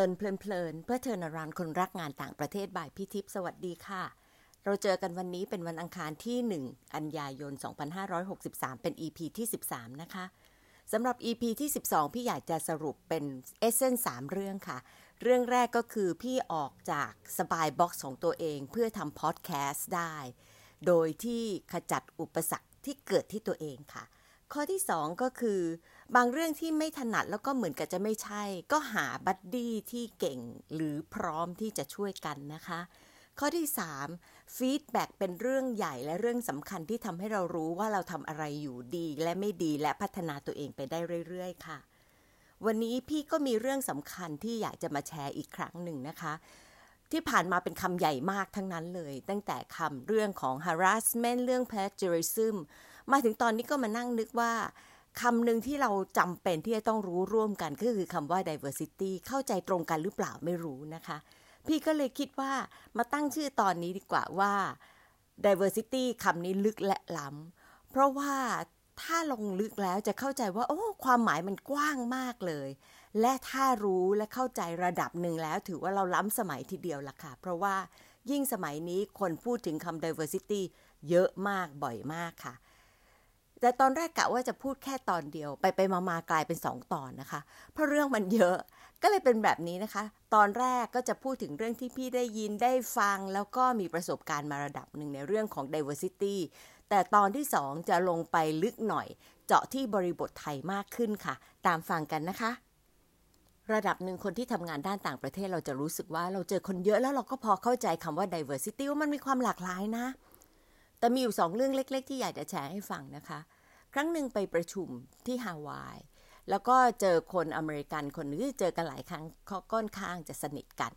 ลินเพลินเพื่อเทินรานคนรักงานต่างประเทศบ่ายพี่ทิพสวัสดีค่ะ เราเจอกันวันนี้เป็นวันอังคารที่ 1 กันยายน 2563 เป็น EP ที่ 13 นะคะสำหรับ EP ที่ 12 พี่อยากจะสรุปเป็นเอเซนสามเรื่องค่ะ เรื่องแรกก็คือพี่ออกจากสบายบ็อกซ์ของตัวเองเพื่อทำพอดแคสต์ได้ โดยที่ขจัดอุปสรรคที่เกิดที่ตัวเองค่ะ ข้อที่ 2 ก็คือ บางเรื่องที่ไม่ถนัดแล้วก็เหมือนกับจะไม่ใช่ ก็หา buddy ที่เก่งหรือพร้อมที่จะช่วยกันนะคะ ข้อที่3 feedback เป็นเรื่องใหญ่และเรื่องสำคัญที่ทำให้เรารู้ว่าเราทำอะไรอยู่ดีและไม่ดีและพัฒนาตัวเองไปได้เรื่อยๆ ค่ะ วันนี้พี่ก็มีเรื่องสำคัญที่อยากจะมาแชร์อีกครั้งหนึ่งนะคะที่ผ่านมาเป็นคำใหญ่มากทั้งนั้นเลย ตั้งแต่คำเรื่องของ harassment เรื่อง plagiarism มาถึงตอนนี้ก็มานั่งนึกว่า คำหนึ่งที่เราจำเป็นที่จะต้องรู้ร่วมกันก็คือคำว่า diversity เข้าใจตรงกันหรือเปล่าไม่รู้นะคะ พี่ก็เลยคิดว่ามาตั้งชื่อตอนนี้ดีกว่าว่า diversity คำนี้ลึกและล้ำเพราะว่าถ้าลงลึกแล้วจะเข้าใจว่า โอ้ความหมายมันกว้างมากเลย และถ้ารู้และเข้าใจระดับหนึ่งแล้ว ถือว่าเราล้ำสมัยทีเดียวละค่ะ เพราะว่ายิ่งสมัยนี้คนพูดถึงคำ diversity เยอะมากบ่อยมากค่ะ แต่ตอนแรกกะว่าจะพูดแค่ตอนเดียว ไปไปมามากลายเป็นสองตอนนะคะ เพราะเรื่องมันเยอะก็เลยเป็นแบบนี้นะคะ ตอนแรกก็จะพูดถึงเรื่องที่พี่ได้ยินได้ฟัง แล้วก็มีประสบการณ์มาระดับหนึ่งในเรื่องของ diversity แต่ตอนที่สองจะลงไปลึกหน่อย เจาะที่บริบทไทยมากขึ้นค่ะ ตามฟังกันนะคะ ระดับหนึ่งคนที่ทำงานด้านต่างประเทศเราจะรู้สึกว่าเราเจอคนเยอะแล้วเราก็พอเข้าใจคำว่า diversity ว่ามันมีความหลากหลายนะ แต่มีอยู่สองเรื่องเล็ก ๆ ที่อยากจะแชร์ให้ฟังนะคะ ครั้งหนึ่งไปประชุมที่ฮาวาย แล้วก็เจอคนอเมริกันคนนึงที่เจอกันหลายครั้งเขาก้อนข้างจะสนิทกัน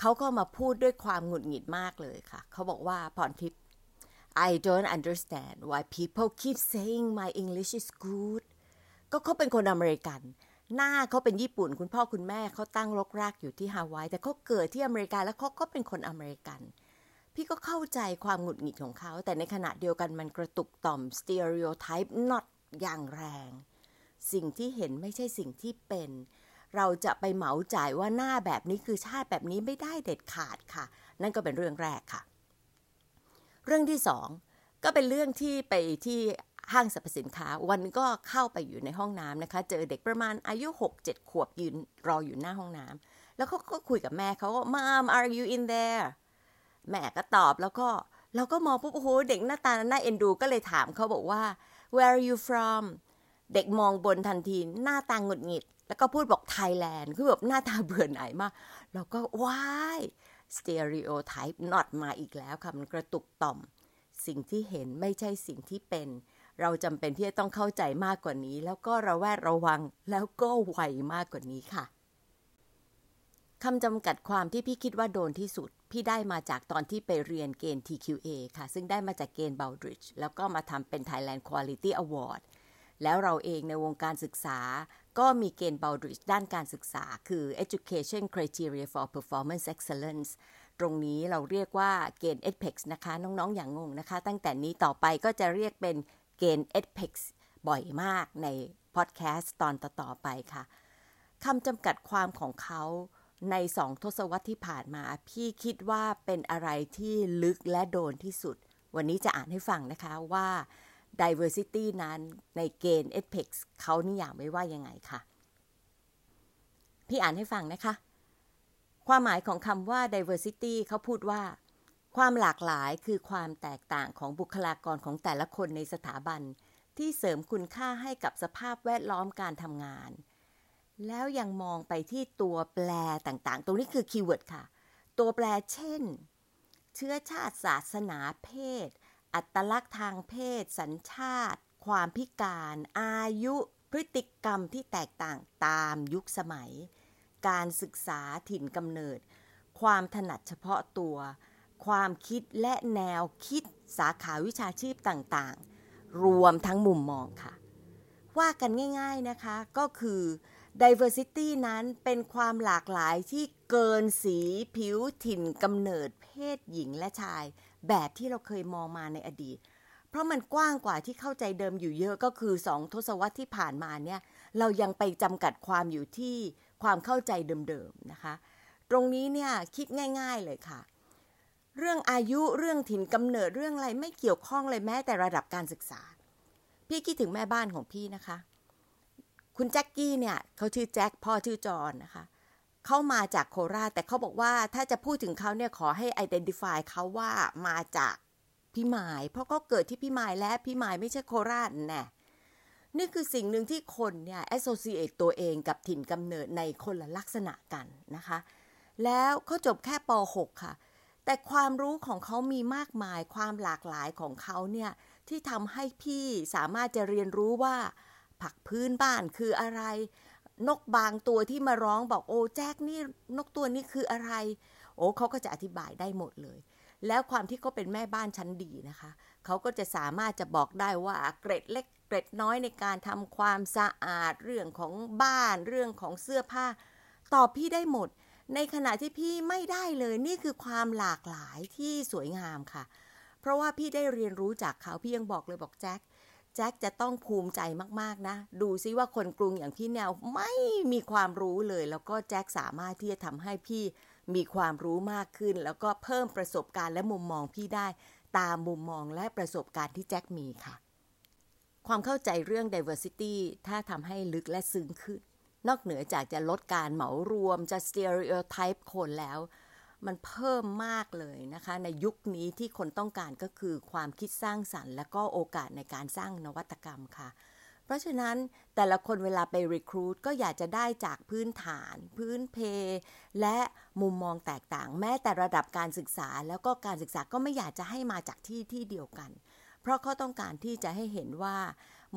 เขาก็มาพูดด้วยความหงุดหงิดมากเลยค่ะ เขาบอกว่าพรทิพย์ I don't understand why people keep saying my English is good ก็เขาเป็นคนอเมริกัน หน้าเขาเป็นญี่ปุ่น คุณพ่อคุณแม่เขาตั้งรกรากอยู่ที่ฮาวาย แต่เขาเกิดที่อเมริกาแล้วเขาก็เป็นคนอเมริกัน พี่ก็เข้าใจความหงุดหงิดของเขา แต่ในขณะเดียวกันมันกระตุกต่อม stereotype not อย่างแรง สิ่งที่เห็นไม่ใช่สิ่งที่เป็น เราจะไปเหมาจ่ายว่าหน้าแบบนี้คือชาติแบบนี้ไม่ได้เด็ดขาดค่ะ นั่นก็เป็นเรื่องแรกค่ะ เรื่องที่สองก็เป็นเรื่องที่ไปที่ห้างสรรพสินค้า วันก็เข้าไปอยู่ในห้องน้ำนะคะ เจอเด็กประมาณอายุ 6-7 ขวบยืนรออยู่หน้าห้องน้ำแล้วเขาก็คุยกับแม่เขาว่า Mom are you in there แม่ก็ตอบแล้วก็เราก็มองปุ๊บโอ้โหเด็กหน้าตาหน้าเอ็นดูก็เลยถามเขาบอกว่า where are you from เด็กมองบนทันทีหน้าตาหงุดหงิด แล้วก็พูดบอกไทยแลนด์คือแบบหน้าตาเบื่อหน่ายมากเราก็ว้าย stereotype not มาอีกแล้วค่ะมันกระตุกต่อม สิ่งที่เห็นไม่ใช่สิ่งที่เป็น เราจำเป็นที่จะต้องเข้าใจมากกว่านี้ แล้วก็ระแวดระวังแล้วก็ไวมากกว่านี้ค่ะ คำจำกัดความที่พี่คิดว่าโดนที่สุด พี่ได้มาจากตอนที่ไปเรียนเกณฑ์ TQA ค่ะ ซึ่งได้มาจากเกณฑ์ Baldrige แล้วก็มาทำเป็น Thailand Quality Award แล้วเราเองในวงการศึกษา ก็มีเกณฑ์ Baldrige ด้านการศึกษา คือ Education Criteria for Performance Excellence ตรงนี้เราเรียกว่าเกณฑ์ EDPEX นะคะ น้องๆ อย่างงงนะคะ ตั้งแต่นี้ต่อไปก็จะเรียกเป็นเกณฑ์ EDPEX บ่อยมากในพอดแคสต์ตอนต่อๆไปค่ะคำจำกัดความของเขา ในสองทศวรรษที่ผ่านมา พี่คิดว่าเป็นอะไรที่ลึกและโดนที่สุด วันนี้จะอ่านให้ฟังนะคะว่า diversity นั้นในเกณฑ์ EDPEX เขานิยามไว้ว่ายังไงค่ะ พี่อ่านให้ฟังนะคะ ความหมายของคำว่า diversity เขาพูดว่า ความหลากหลายคือความแตกต่างของบุคลากรของแต่ละคนในสถาบัน ที่เสริมคุณค่าให้กับสภาพแวดล้อมการทำงาน แล้วยังมองไปที่ตัวแปรต่างๆ ตรงนี้คือคีย์เวิร์ดค่ะ ตัวแปรเช่น เชื้อชาติศาสนาเพศ อัตลักษณ์ทางเพศ สัญชาติ ความพิการ อายุ พฤติกรรมที่แตกต่างตามยุคสมัย การศึกษาถิ่นกำเนิด ความถนัดเฉพาะตัว ความคิดและแนวคิดสาขาวิชาชีพต่างๆ รวมทั้งมุมมองค่ะ ว่ากันง่าย ๆนะคะก็คือ diversity นั้นเป็นความหลากหลายที่เกินสีผิวถิ่นกำเนิดเพศหญิงและชาย แบบที่เราเคยมองมาในอดีต เพราะมันกว้างกว่าที่เข้าใจเดิมอยู่เยอะก็คือสองทศวรรษที่ผ่านมาเนี่ย เรายังไปจำกัดความอยู่ที่ความเข้าใจเดิมๆนะคะ ตรงนี้เนี่ยคิดง่าย ๆเลยค่ะ เรื่องอายุเรื่องถิ่นกำเนิดเรื่องอะไรไม่เกี่ยวข้องเลยแม้แต่ระดับการศึกษา พี่คิดถึงแม่บ้านของพี่นะคะ คุณแจ็คกี้เนี่ยเขาชื่อแจ็คพ่อชื่อจอนนะคะเขามาจากโคราชแต่เขาบอกว่าถ้าจะพูดถึงเขาเนี่ยขอให้ identify เขาว่ามาจากพี่หมาย เพราะก็เกิดที่พี่หมายและพี่หมายไม่ใช่โคราชแน่นี่คือสิ่งหนึ่งที่คนเนี่ย associate ตัวเองกับถิ่นกำเนิดในคนละลักษณะกันนะคะ แล้วเขาจบแค่ป .6 ค่ะ แต่ความรู้ของเขามีมากมายความหลากหลายของเขาเนี่ยที่ทำให้พี่สามารถจะเรียนรู้ว่า ผักพื้นบ้านคืออะไร นกบางตัวที่มาร้องบอกโอ้แจ็คนี่นกตัวนี้คืออะไร โอ้เขาก็จะอธิบายได้หมดเลย แล้วความที่เขาเป็นแม่บ้านชั้นดีนะคะเขาก็จะสามารถจะบอกได้ว่าเกร็ดเล็กเกร็ดน้อยในการทำความสะอาดเรื่องของบ้านเรื่องของเสื้อผ้า ตอบพี่ได้หมด ในขณะที่พี่ไม่ได้เลยนี่คือความหลากหลายที่สวยงามค่ะ เพราะว่าพี่ได้เรียนรู้จากเขาพี่ยังบอกเลยบอกแจ็ค แจ็คจะต้องภูมิใจมากๆนะ ดูซิว่าคนกรุงอย่างพี่แนวไม่มีความรู้เลย แล้วก็แจ็คสามารถที่จะทำให้พี่มีความรู้มากขึ้น แล้วก็เพิ่มประสบการณ์และมุมมองพี่ได้ตามมุมมองและประสบการณ์ที่แจ็คมีค่ะ ความเข้าใจเรื่อง diversity ถ้าทำให้ลึกและซึ้งขึ้น นอกเหนือจากจะลดการเหมารวมจะ stereotype คนแล้ว มันเพิ่มมากเลยนะคะ ในยุคนี้ที่คนต้องการก็คือความคิดสร้างสรรค์ และก็โอกาสในการสร้างนวัตกรรมค่ะ เพราะฉะนั้นแต่ละคนเวลาไป recruit ก็อยากจะได้จากพื้นฐาน พื้นเพ และมุมมองแตกต่าง แม้แต่ระดับการศึกษา แล้วก็การศึกษาก็ไม่อยากจะให้มาจากที่ที่เดียวกัน เพราะเขาต้องการที่จะให้เห็นว่า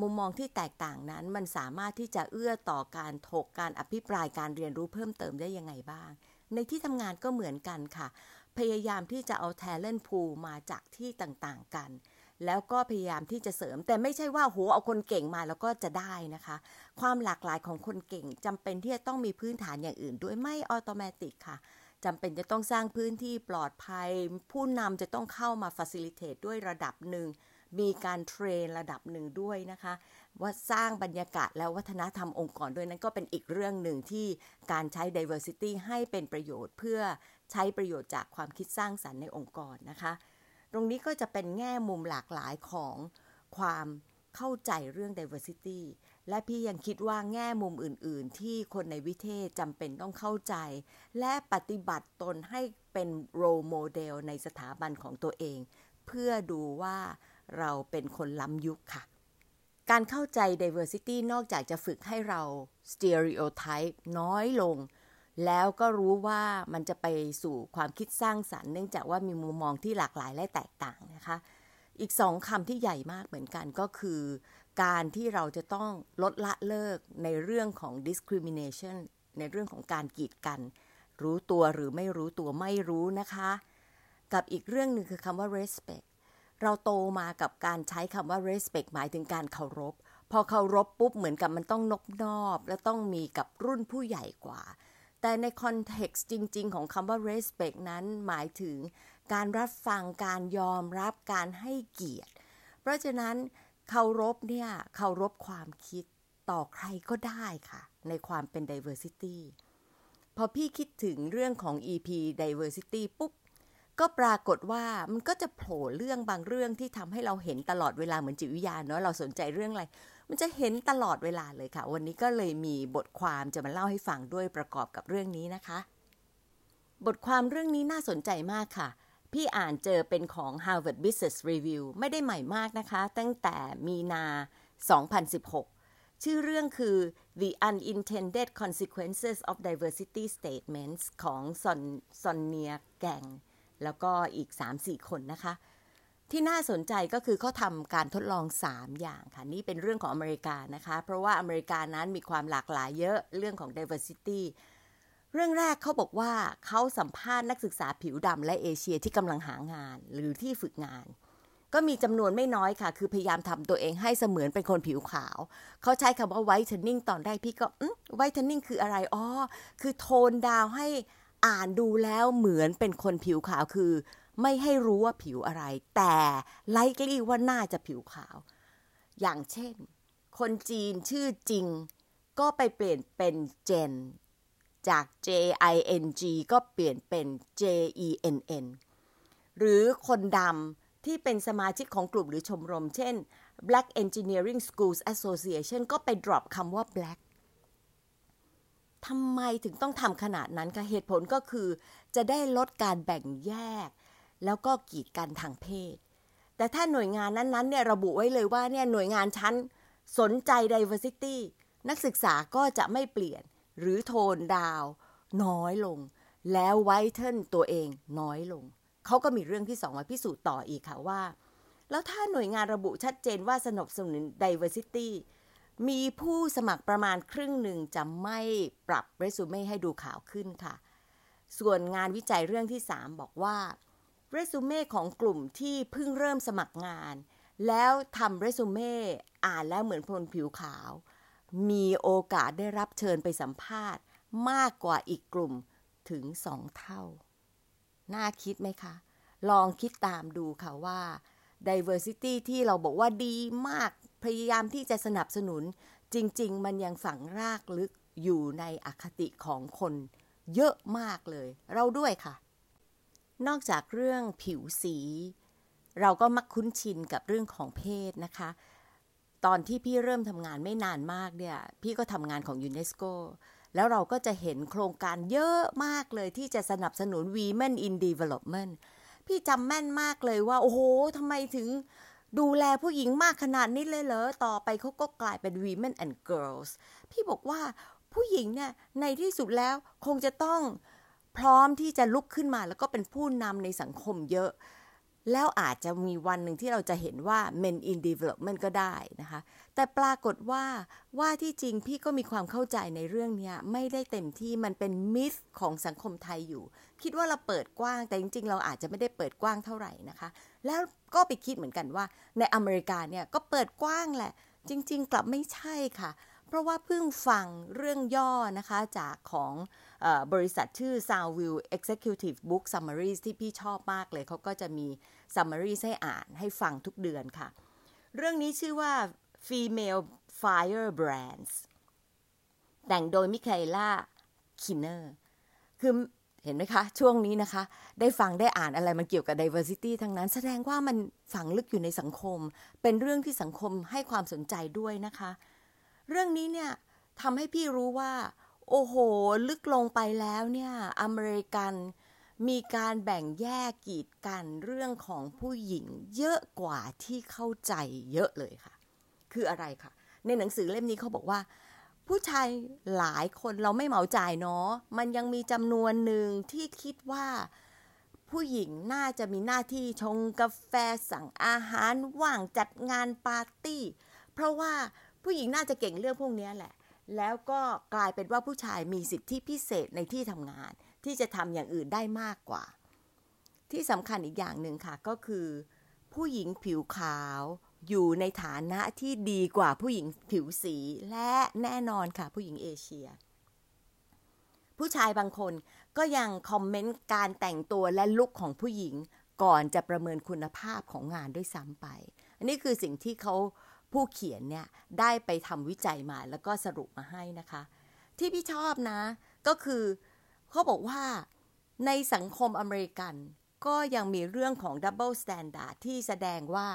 มุมมองที่แตกต่างนั้นมันสามารถที่จะเอื้อต่อการถกการอภิปรายการเรียนรู้เพิ่มเติมได้ยังไงบ้าง ในที่ทำงานก็เหมือนกันค่ะ พยายามที่จะเอา talent pool มาจากที่ต่างๆกัน แล้วก็พยายามที่จะเสริม แต่ไม่ใช่ว่าโหเอาคนเก่งมาแล้วก็จะได้นะคะ ความหลากหลายของคนเก่งจำเป็นที่จะต้องมีพื้นฐานอย่างอื่น ด้วยไม่ออโตเมติกค่ะจำเป็นจะต้องสร้างพื้นที่ปลอดภัย ผู้นำจะต้องเข้ามา facilitate ด้วยระดับหนึ่งมีการเทรนระดับหนึ่งด้วยนะคะ ว่าสร้างบรรยากาศและวัฒนธรรมองค์กรด้วยนั้นก็เป็นอีกเรื่องหนึ่งที่การใช้ diversity ให้เป็นประโยชน์ เพื่อใช้ประโยชน์จากความคิดสร้างสรรค์ในองค์กรนะคะ ตรงนี้ก็จะเป็นแง่มุมหลากหลายของความเข้าใจเรื่อง diversity และพี่ยังคิดว่าแง่มุมอื่น ๆ ที่คนในวิเทศจำเป็นต้องเข้าใจ และปฏิบัติตนให้เป็น role model ในสถาบันของตัวเอง เพื่อดูว่าเราเป็นคนล้ำยุคค่ะ การเข้าใจ diversity นอกจากจะฝึกให้เรา stereotype น้อยลง แล้วก็รู้ว่ามันจะไปสู่ความคิดสร้างสรรค์เนื่องจากว่ามีมุมมองที่หลากหลายและแตกต่างนะคะ อีกสองคำที่ใหญ่มากเหมือนกันก็คือ การที่เราจะต้องลดละเลิกในเรื่องของ discrimination ในเรื่องของการกีดกัน รู้ตัวหรือไม่รู้ตัวไม่รู้นะคะ กับอีกเรื่องหนึ่งคือคำว่า respect เราโตมากับการใช้คำว่า respect หมายถึงการเคารพ พอเคารพปุ๊บเหมือนกับมันต้องนบนอบ และต้องมีกับรุ่นผู้ใหญ่กว่า แต่ในคอนเท็กซ์จริง ๆ ของคำว่า respect นั้นหมายถึง การรับฟังการยอมรับการให้เกียรติ เพราะฉะนั้นเคารพเนี่ยเคารพความคิดต่อใครก็ได้ค่ะ ในความเป็น diversity พอพี่คิดถึงเรื่องของ EP diversity ปุ๊บ ก็ปรากฏว่ามันก็จะโผล่เรื่องบางเรื่องที่ทำให้เราเห็นตลอดเวลาเหมือนจิตวิทยาเนาะเราสนใจเรื่องอะไร มันจะเห็นตลอดเวลาเลยค่ะ วันนี้ก็เลยมีบทความจะมาเล่าให้ฟังด้วยประกอบกับเรื่องนี้นะคะ บทความเรื่องนี้น่าสนใจมากค่ะ พี่อ่านเจอเป็นของ Harvard Business Review ไม่ได้ใหม่มากนะคะ ตั้งแต่มีนา 2016 ชื่อเรื่องคือ The Unintended Consequences of Diversity Statements ของซอนซอนเนียแกง แล้วก็อีก 3-4 คนนะคะ ที่น่าสนใจก็คือเขาทำการทดลอง 3 อย่างค่ะ นี่เป็นเรื่องของอเมริกานะคะ เพราะว่าอเมริกานั้นมีความหลากหลายเยอะเรื่องของ diversity เรื่องแรกเขาบอกว่าเขาสัมภาษณ์นักศึกษาผิวดำและเอเชียที่กำลังหางานหรือที่ฝึกงาน ก็มีจำนวนไม่น้อยค่ะ คือพยายามทำตัวเองให้เสมือนเป็นคนผิวขาว เขาใช้คำว่าไวท์เทนนิ่งตอนแรกพี่ก็ไวท์เทนนิ่งคืออะไรอ๋อคือโทนดาวให้ อ่านดูแล้วเหมือนเป็นคนผิวขาวคือ ไม่ให้รู้ว่าผิวอะไร แต่ไลค์ลี่ว่าน่าจะผิวขาว อย่างเช่น คนจีนชื่อจริง ก็ไปเปลี่ยนเป็นเจน จาก J I N G ก็เปลี่ยนเป็น J E N N หรือคนดำที่เป็นสมาชิกของกลุ่มหรือชมรม เช่น Black Engineering Schools Association ก็ไป drop คำว่า black ทำไมถึงต้องทำขนาดนั้นคะเหตุผลก็คือ จะได้ลดการแบ่งแยก แล้วก็กีดกันทางเพศ แต่ถ้าหน่วยงานนั้นๆเนี่ยระบุไว้เลยว่าเนี่ยหน่วยงานชั้นสนใจ diversity นักศึกษาก็จะไม่เปลี่ยนหรือโทนดาว น้อยลง แล้วไวเทิลตัวเองน้อยลง เขาก็มีเรื่องที่สองมาพิสูจน์ต่ออีกค่ะว่า แล้วถ้าหน่วยงานระบุชัดเจนว่าสนับสนุน diversity มีผู้สมัครประมาณครึ่งหนึ่งจะไม่ปรับเรซูเม่ให้ดูขาวขึ้นค่ะ ส่วนงานวิจัยเรื่องที่ 3 บอกว่าเรซูเม่ของกลุ่มที่เพิ่งเริ่มสมัครงาน แล้วทำเรซูเม่อ่านแล้วเหมือนคนผิวขาว มีโอกาสได้รับเชิญไปสัมภาษณ์ มากกว่าอีกกลุ่มถึงสองเท่า น่าคิดไหมคะ ลองคิดตามดูค่ะว่า diversity ที่เราบอกว่าดีมาก พยายามที่จะสนับสนุน จริง ๆ มันยังฝังรากลึกอยู่ในอคติของคนเยอะมากเลย เราด้วยค่ะ นอกจากเรื่องผิวสี เราก็มักคุ้นชินกับเรื่องของเพศนะคะ ตอนที่พี่เริ่มทำงานไม่นานมากเนี่ย พี่ก็ทำงานของยูเนสโกแล้วเราก็จะเห็นโครงการเยอะมากเลยที่จะสนับสนุน Women in Development พี่จำแม่นมากเลยว่า โอ้โหทำไมถึง ดูแลผู้หญิงมากขนาดนี้เลยเหรอ ต่อไปเขาก็กลายเป็น women and girls พี่บอกว่าผู้หญิงเนี่ยในที่สุดแล้วคงจะต้องพร้อมที่จะลุกขึ้นมาแล้วก็เป็นผู้นำในสังคมเยอะ แล้วอาจจะมีวันหนึ่งที่เราจะเห็นว่า men in development ก็ได้นะคะ แต่ปรากฏว่าว่าที่จริงพี่ก็มีความเข้าใจในเรื่องนี้ไม่ได้เต็มที่มันเป็นมิสของสังคมไทยอยู่ คิดว่าเราเปิดกว้างแต่จริง ๆ เราอาจจะไม่ได้เปิดกว้างเท่าไหร่นะคะ แล้วก็ไปคิดเหมือนกันว่า ในอเมริกาเนี่ยก็เปิดกว้างแหละ จริง ๆ กลับไม่ใช่ค่ะ เพราะว่าเพิ่งฟังเรื่องย่อนะคะจากของบริษัทชื่อ Soundview Executive Book Summaries ที่พี่ชอบมากเลย เขาก็จะมี Summaries ให้อ่านให้ฟังทุกเดือนค่ะ เรื่องนี้ชื่อว่า Female Fire Brands แต่งโดยมิคาเอล่าคินเนอร์ คือ เห็นไหมคะ ช่วงนี้นะคะ ได้ฟังได้อ่านอะไรมันเกี่ยวกับ diversity ทั้งนั้น แสดงว่ามันฝังลึกอยู่ในสังคม เป็นเรื่องที่สังคมให้ความสนใจด้วยนะคะ เรื่องนี้เนี่ยทำให้พี่รู้ว่า โอ้โห ลึกลงไปแล้วเนี่ยอเมริกันมีการแบ่งแยกกีดกันเรื่องของผู้หญิงเยอะกว่าที่เข้าใจเยอะเลยค่ะ คืออะไรคะในหนังสือเล่มนี้เขาบอกว่า ผู้ชายหลายคนเราไม่เหมาจ่ายเนาะมันยังมีจำนวนหนึ่งที่คิดว่าผู้หญิงน่าจะมีหน้าที่ชงกาแฟสั่งอาหารว่างจัดงานปาร์ตี้ เพราะว่าผู้หญิงน่าจะเก่งเรื่องพวกนี้แหละ แล้วก็กลายเป็นว่าผู้ชายมีสิทธิพิเศษในที่ทำงาน ที่จะทำอย่างอื่นได้มากกว่า ที่สำคัญอีกอย่างหนึ่งค่ะก็คือ ผู้หญิงผิวขาว อยู่ในฐานะที่ดีกว่าผู้หญิงผิวสีและแน่นอนค่ะผู้หญิงเอเชีย ผู้ชายบางคนก็ยังคอมเมนต์การแต่งตัวและลุคของผู้หญิงก่อนจะประเมินคุณภาพของงานด้วยซ้ำไป อันนี้คือสิ่งที่เขาผู้เขียนเนี่ยได้ไปทำวิจัยมาแล้วก็สรุปมาให้นะคะ ที่พี่ชอบนะ ก็คือเขาบอกว่าในสังคมอเมริกัน ก็ยังมีเรื่องของ double standard ที่แสดงว่า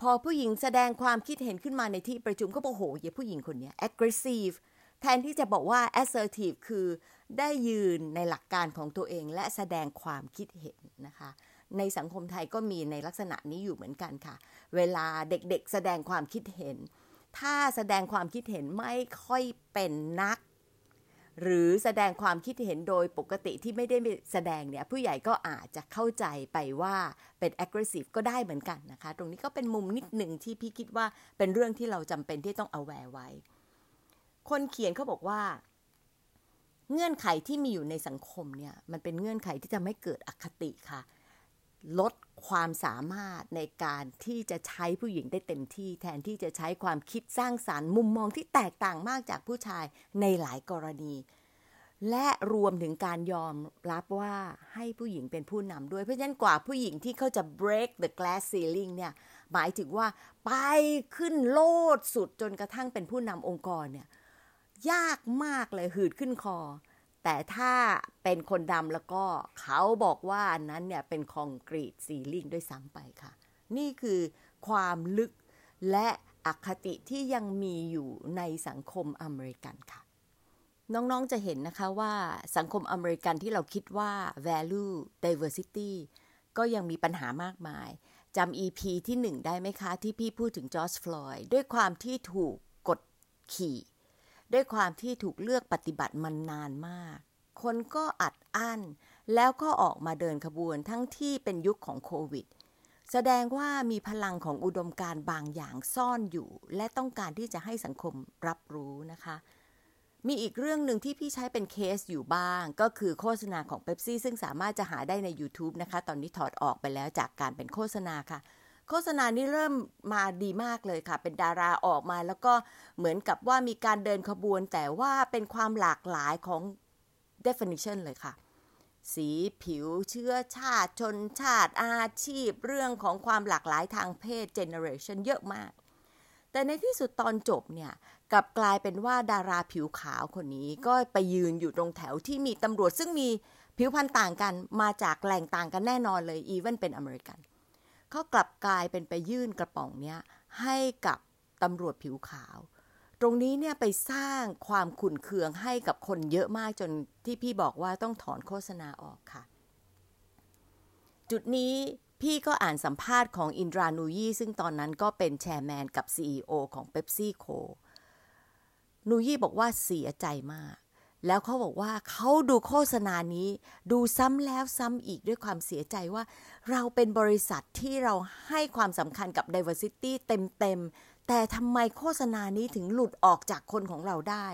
พอผู้หญิงแสดงความคิดเห็นขึ้นมาในที่ประชุมก็บอกโหเยผู้หญิงคนนี้ aggressive แทนที่จะบอกว่า assertive คือได้ยืนในหลักการของตัวเองและแสดงความคิดเห็นนะคะ ในสังคมไทยก็มีในลักษณะนี้อยู่เหมือนกันค่ะ เวลาเด็กๆแสดงความคิดเห็น ถ้าแสดงความคิดเห็นไม่ค่อยเป็นนัก หรือแสดงความคิดเห็นโดยปกติที่ไม่ได้แสดงเนี่ยผู้ใหญ่ก็อาจจะเข้าใจไปว่าเป็น aggressive ก็ได้เหมือนกันนะคะ ตรงนี้ก็เป็นมุมนิดหนึ่งที่พี่คิดว่าเป็นเรื่องที่เราจำเป็นที่ต้องเอาแวร์ไว้ คนเขียนเขาบอกว่า เงื่อนไขที่มีอยู่ในสังคมเนี่ยมันเป็นเงื่อนไขที่จะไม่เกิดอคติค่ะ ลดความสามารถในการที่จะใช้ผู้หญิงได้เต็มที่ แทนที่จะใช้ความคิดสร้างสารรค์มุมมองที่แตกต่างมากจากผู้ชายในหลายกรณี และรวมถึงการยอมรับว่าให้ผู้หญิงเป็นผู้นำด้วย เพราะฉะนั้นกว่าผู้หญิงที่เขาจะ break the glass ceiling เนี่ยหมายถึงว่าไปขึ้นโลดสุดจนกระทั่งเป็นผู้นำองค์กรเนี่ยยากมากเลยหืดขึ้นคอ แต่ถ้าเป็นคนดำแล้วก็เขาบอกว่าอันนั้นเนี่ยเป็นคอนกรีตซีลิงด้วยซ้ำไปค่ะ นี่คือความลึกและอคติที่ยังมีอยู่ในสังคมอเมริกันค่ะ น้องๆจะเห็นนะคะว่าสังคมอเมริกันที่เราคิดว่า value diversity ก็ยังมีปัญหามากมายจำ EP ที่หนึ่งได้ไหมคะ ที่พี่พูดถึงจอร์จฟลอยด์ด้วยความที่ถูกกดขี่ ด้วยความที่ถูกเลือกปฏิบัติมันนานมาก คนก็อัดอั้น แล้วก็ออกมาเดินขบวนทั้งที่เป็นยุคของโควิด แสดงว่ามีพลังของอุดมการบางอย่างซ่อนอยู่ และต้องการที่จะให้สังคมรับรู้นะคะ มีอีกเรื่องหนึ่งที่พี่ใช้เป็นเคสอยู่บ้าง ก็คือโฆษณาของเ e p ซี่ซึ่งสามารถจะหาได้ใน YouTube นะคะ ตอนนี้ถอดออกไปแล้วจากการเป็นโฆษณาค่ะ โฆษณานี้เริ่มมาดีมากเลยค่ะ เป็นดาราออกมาแล้วก็เหมือนกับว่ามีการเดินขบวน แต่ว่าเป็นความหลากหลายของ definition เลยค่ะ สีผิวเชื้อชาติ ชนชาติอาชีพ เรื่องของความหลากหลายทางเพศ generation เยอะมาก แต่ในที่สุดตอนจบเนี่ยกลับกลายเป็นว่าดาราผิวขาวคนนี้ก็ไปยืนอยู่ตรงแถวที่มีตำรวจซึ่งมีผิวพรรณต่างกันมาจากแหล่งต่างกันแน่นอนเลย even เป็นอเมริกันเขากลับกลายเป็นไปยื่นกระป๋องเนี้ยให้กับตำรวจผิวขาว ตรงนี้เนี่ยไปสร้างความขุ่นเคืองให้กับคนเยอะมากจนเป๊ปซี่บอกว่าต้องถอนโฆษณาออกค่ะ จุดนี้พี่ก็อ่านสัมภาษณ์ของอินดรานูยี่ซึ่งตอนนั้นก็เป็น chairman กับ CEO ของ PepsiCo นูยี่บอกว่าเสียใจมาก แล้วเขาบอกว่าเขาดูโฆษณานี้ ดูซ้ำแล้วซ้ำอีกด้วยความเสียใจว่า เราเป็นบริษัทที่เราให้ความสำคัญกับ diversity เต็มๆ แต่ทำไมโฆษณานี้ถึงหลุดออกจากคนของเราได้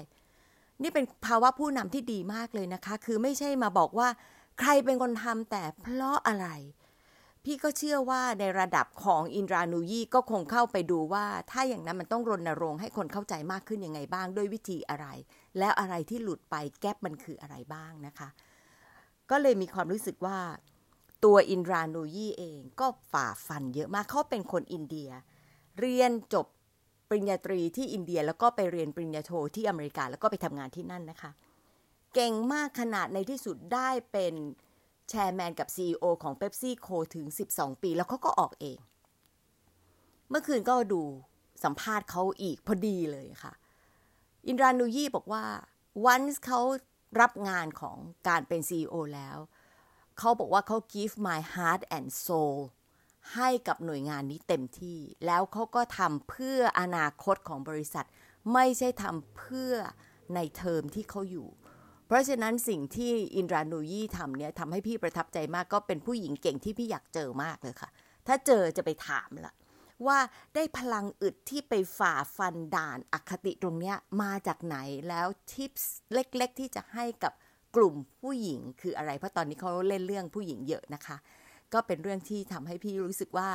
นี่เป็นภาวะผู้นำที่ดีมากเลยนะคะ คือไม่ใช่มาบอกว่า ใครเป็นคนทำแต่เพราะอะไร พี่ก็เชื่อว่าในระดับของอินรานูยี่ก็คงเข้าไปดูว่า ถ้าอย่างนั้นมันต้องรณรงค์ให้คนเข้าใจมากขึ้นยังไงบ้างด้วยวิธีอะไร แล้วอะไรที่หลุดไปแก๊ปมันคืออะไรบ้างนะคะ ก็เลยมีความรู้สึกว่าตัวอินรานูยี่เองก็ฝ่าฟันเยอะมากเขาเป็นคนอินเดีย เรียนจบปริญญาตรีที่อินเดียแล้วก็ไปเรียนปริญญาโทที่อเมริกาแล้วก็ไปทำงานที่นั่นนะคะ เก่งมากขนาดในที่สุดได้เป็น แชร์แมนกับ CEO ของ Pepsi Co ถึง 12 ปี แล้วเขาก็ออกเอง เมื่อคืนก็ดูสัมภาษณ์เขาอีกพอดีเลยค่ะ อินรานูยี่บอกว่าวันเขารับงานของการเป็น CEO แล้ว เขาบอกว่าเขา give my heart and soul ให้กับหน่วยงานนี้เต็มที่ แล้วเขาก็ทำเพื่ออนาคตของบริษัท ไม่ใช่ทำเพื่อในเทอมที่เขาอยู่ เพราะฉะนั้นสิ่งที่อินรานูยี่ทำเนี่ยทำให้พี่ประทับใจมากก็เป็นผู้หญิงเก่งที่พี่อยากเจอมากเลยค่ะ ถ้าเจอจะไปถามละว่าได้พลังอึดที่ไปฝ่าฟันด่านอคติตรงเนี้ยมาจากไหนแล้วทิปเล็ก ๆ ที่จะให้กับกลุ่มผู้หญิงคืออะไร เพราะตอนนี้เขาเล่นเรื่องผู้หญิงเยอะนะคะ ก็เป็นเรื่องที่ทำให้พี่รู้สึกว่า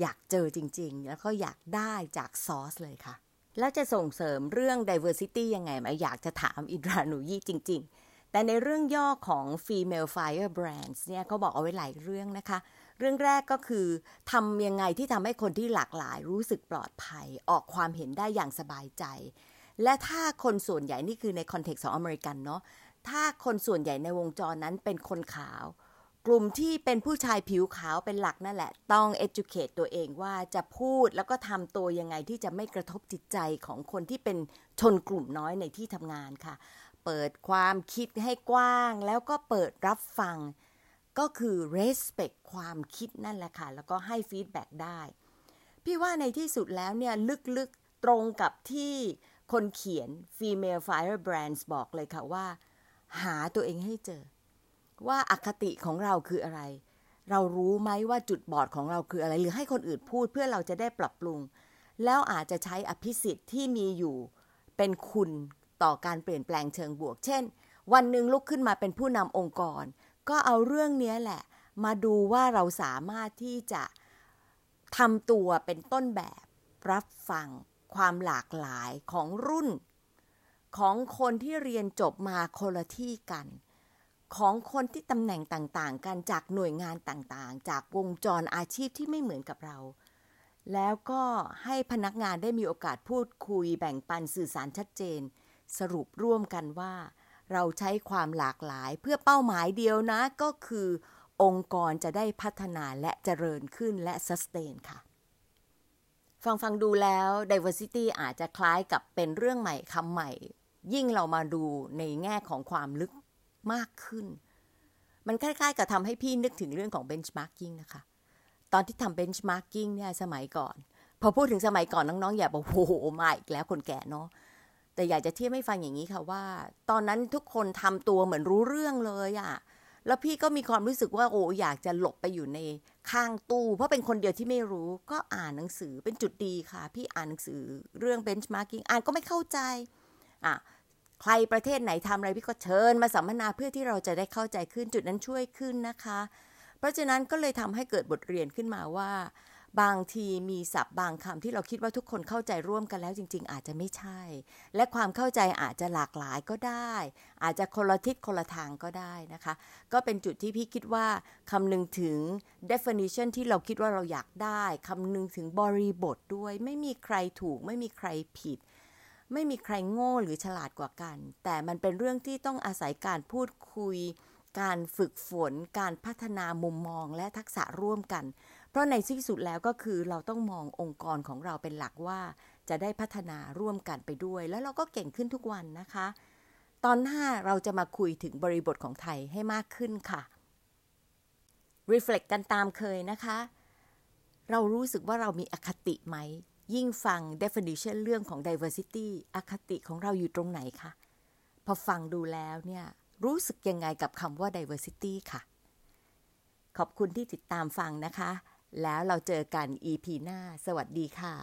อยากเจอจริง ๆ แล้วก็อยากได้จากซอสเลยค่ะ แล้วจะส่งเสริมเรื่อง diversity ยังไงไหมอยากจะถามอินรานูยี่จริง ๆ แต่ในเรื่องย่อของ female fire brands เนี่ยเขาบอกเอาไว้หลายเรื่องนะคะ เรื่องแรกก็คือทำยังไงที่ทำให้คนที่หลากหลายรู้สึกปลอดภัย ออกความเห็นได้อย่างสบายใจ และถ้าคนส่วนใหญ่นี่คือในคอนเท็กซ์ของอเมริกันเนาะถ้าคนส่วนใหญ่ในวงจรนั้นเป็นคนขาว กลุ่มที่เป็นผู้ชายผิวขาวเป็นหลักนั่นแหละ ต้อง educate ตัวเองว่าจะพูดแล้วก็ทำตัวยังไงที่จะไม่กระทบจิตใจของคนที่เป็นชนกลุ่มน้อยในที่ทำงานค่ะ เปิดความคิดให้กว้าง แล้วก็เปิดรับฟัง ก็คือ respect ความคิดนั่นแหละค่ะ แล้วก็ให้ feedback ได้ พี่ว่าในที่สุดแล้วเนี่ยลึกๆตรงกับที่คนเขียน female fire brands บอกเลยค่ะว่า หาตัวเองให้เจอ ว่าอาคติของเราคืออะไร เรารู้ไหมว่าจุดบอดของเราคืออะไร หรือให้คนอื่นพูดเพื่อเราจะได้ปรับปรุง แล้วอาจจะใช้อภิสิทธิ์ที่มีอยู่เป็นคุณต่อการเปลี่ยนแปลงเชิงบวก เช่น วันหนึ่งลุกขึ้นมาเป็นผู้นำองค์กร ก็เอาเรื่องนี้แหละ มาดูว่าเราสามารถที่จะทำตัวเป็นต้นแบบรับฟังความหลากหลายของรุ่น ของคนที่เรียนจบมาคนละที่กัน ของคนที่ตำแหน่งต่างๆ กันจากหน่วยงานต่างๆ จากวงจรอาชีพที่ไม่เหมือนกับเรา แล้วก็ให้พนักงานได้มีโอกาสพูดคุยแบ่งปันสื่อสารชัดเจน สรุปร่วมกันว่า เราใช้ความหลากหลายเพื่อเป้าหมายเดียวนะก็คือ องค์กรจะได้พัฒนาและเจริญขึ้นและ sustain ค่ะ ฟังฟังดูแล้ว diversity อาจจะคล้ายกับเป็นเรื่องใหม่คำใหม่ ยิ่งเรามาดูในแง่ของความลึก มากขึ้น มันคล้ายๆ กับทำให้พี่นึกถึงเรื่องของ benchmarking นะคะ ตอนที่ทำ benchmarking เนี่ยสมัยก่อน พอพูดถึงสมัยก่อนน้องๆ อย่าบอกโอ้โหมาอีกแล้วคนแก่เนาะแต่อยากจะเทียบให้ฟังอย่างนี้ค่ะว่า ตอนนั้นทุกคนทำตัวเหมือนรู้เรื่องเลยอะแล้วพี่ก็มีความรู้สึกว่าโอ้อยากจะหลบไปอยู่ในข้างตู้ เพราะเป็นคนเดียวที่ไม่รู้ก็อ่านหนังสือเป็นจุดดีค่ะ พี่อ่านหนังสือเรื่อง benchmarking อ่านก็ไม่เข้าใจอะ ใครประเทศไหนทำอะไรพี่ก็เชิญมาสัมมนาเพื่อที่เราจะได้เข้าใจขึ้นจุดนั้นช่วยขึ้นนะคะ เพราะฉะนั้นก็เลยทำให้เกิดบทเรียนขึ้นมาว่า บางทีมีศัพท์บางคำที่เราคิดว่าทุกคนเข้าใจร่วมกันแล้วจริง ๆ อาจจะไม่ใช่ และความเข้าใจอาจจะหลากหลายก็ได้ อาจจะคนละทิศคนละทางก็ได้นะคะ ก็เป็นจุดที่พี่คิดว่าคำนึงถึง definition ที่เราคิดว่าเราอยากได้คำนึงถึงบริบทด้วย ไม่มีใครถูกไม่มีใครผิด ไม่มีใครโง่หรือฉลาดกว่ากัน แต่มันเป็นเรื่องที่ต้องอาศัยการพูดคุย การฝึกฝน การพัฒนามุมมองและทักษะร่วมกัน เพราะในที่สุดแล้วก็คือเราต้องมององค์กรของเราเป็นหลักว่า จะได้พัฒนาร่วมกันไปด้วย แล้วเราก็เก่งขึ้นทุกวันนะคะ ตอนหน้าเราจะมาคุยถึงบริบทของไทยให้มากขึ้นค่ะ reflect กันตามเคยนะคะ เรารู้สึกว่าเรามีอคติไหม ยิ่งฟัง definition เรื่องของ diversity อคติของเราอยู่ตรงไหนคะพอฟังดูแล้วเนี่ยรู้สึกยังไงกับคำว่า diversity ค่ะ ขอบคุณที่ติดตามฟังนะคะ แล้วเราเจอกัน EP หน้า สวัสดีค่ะ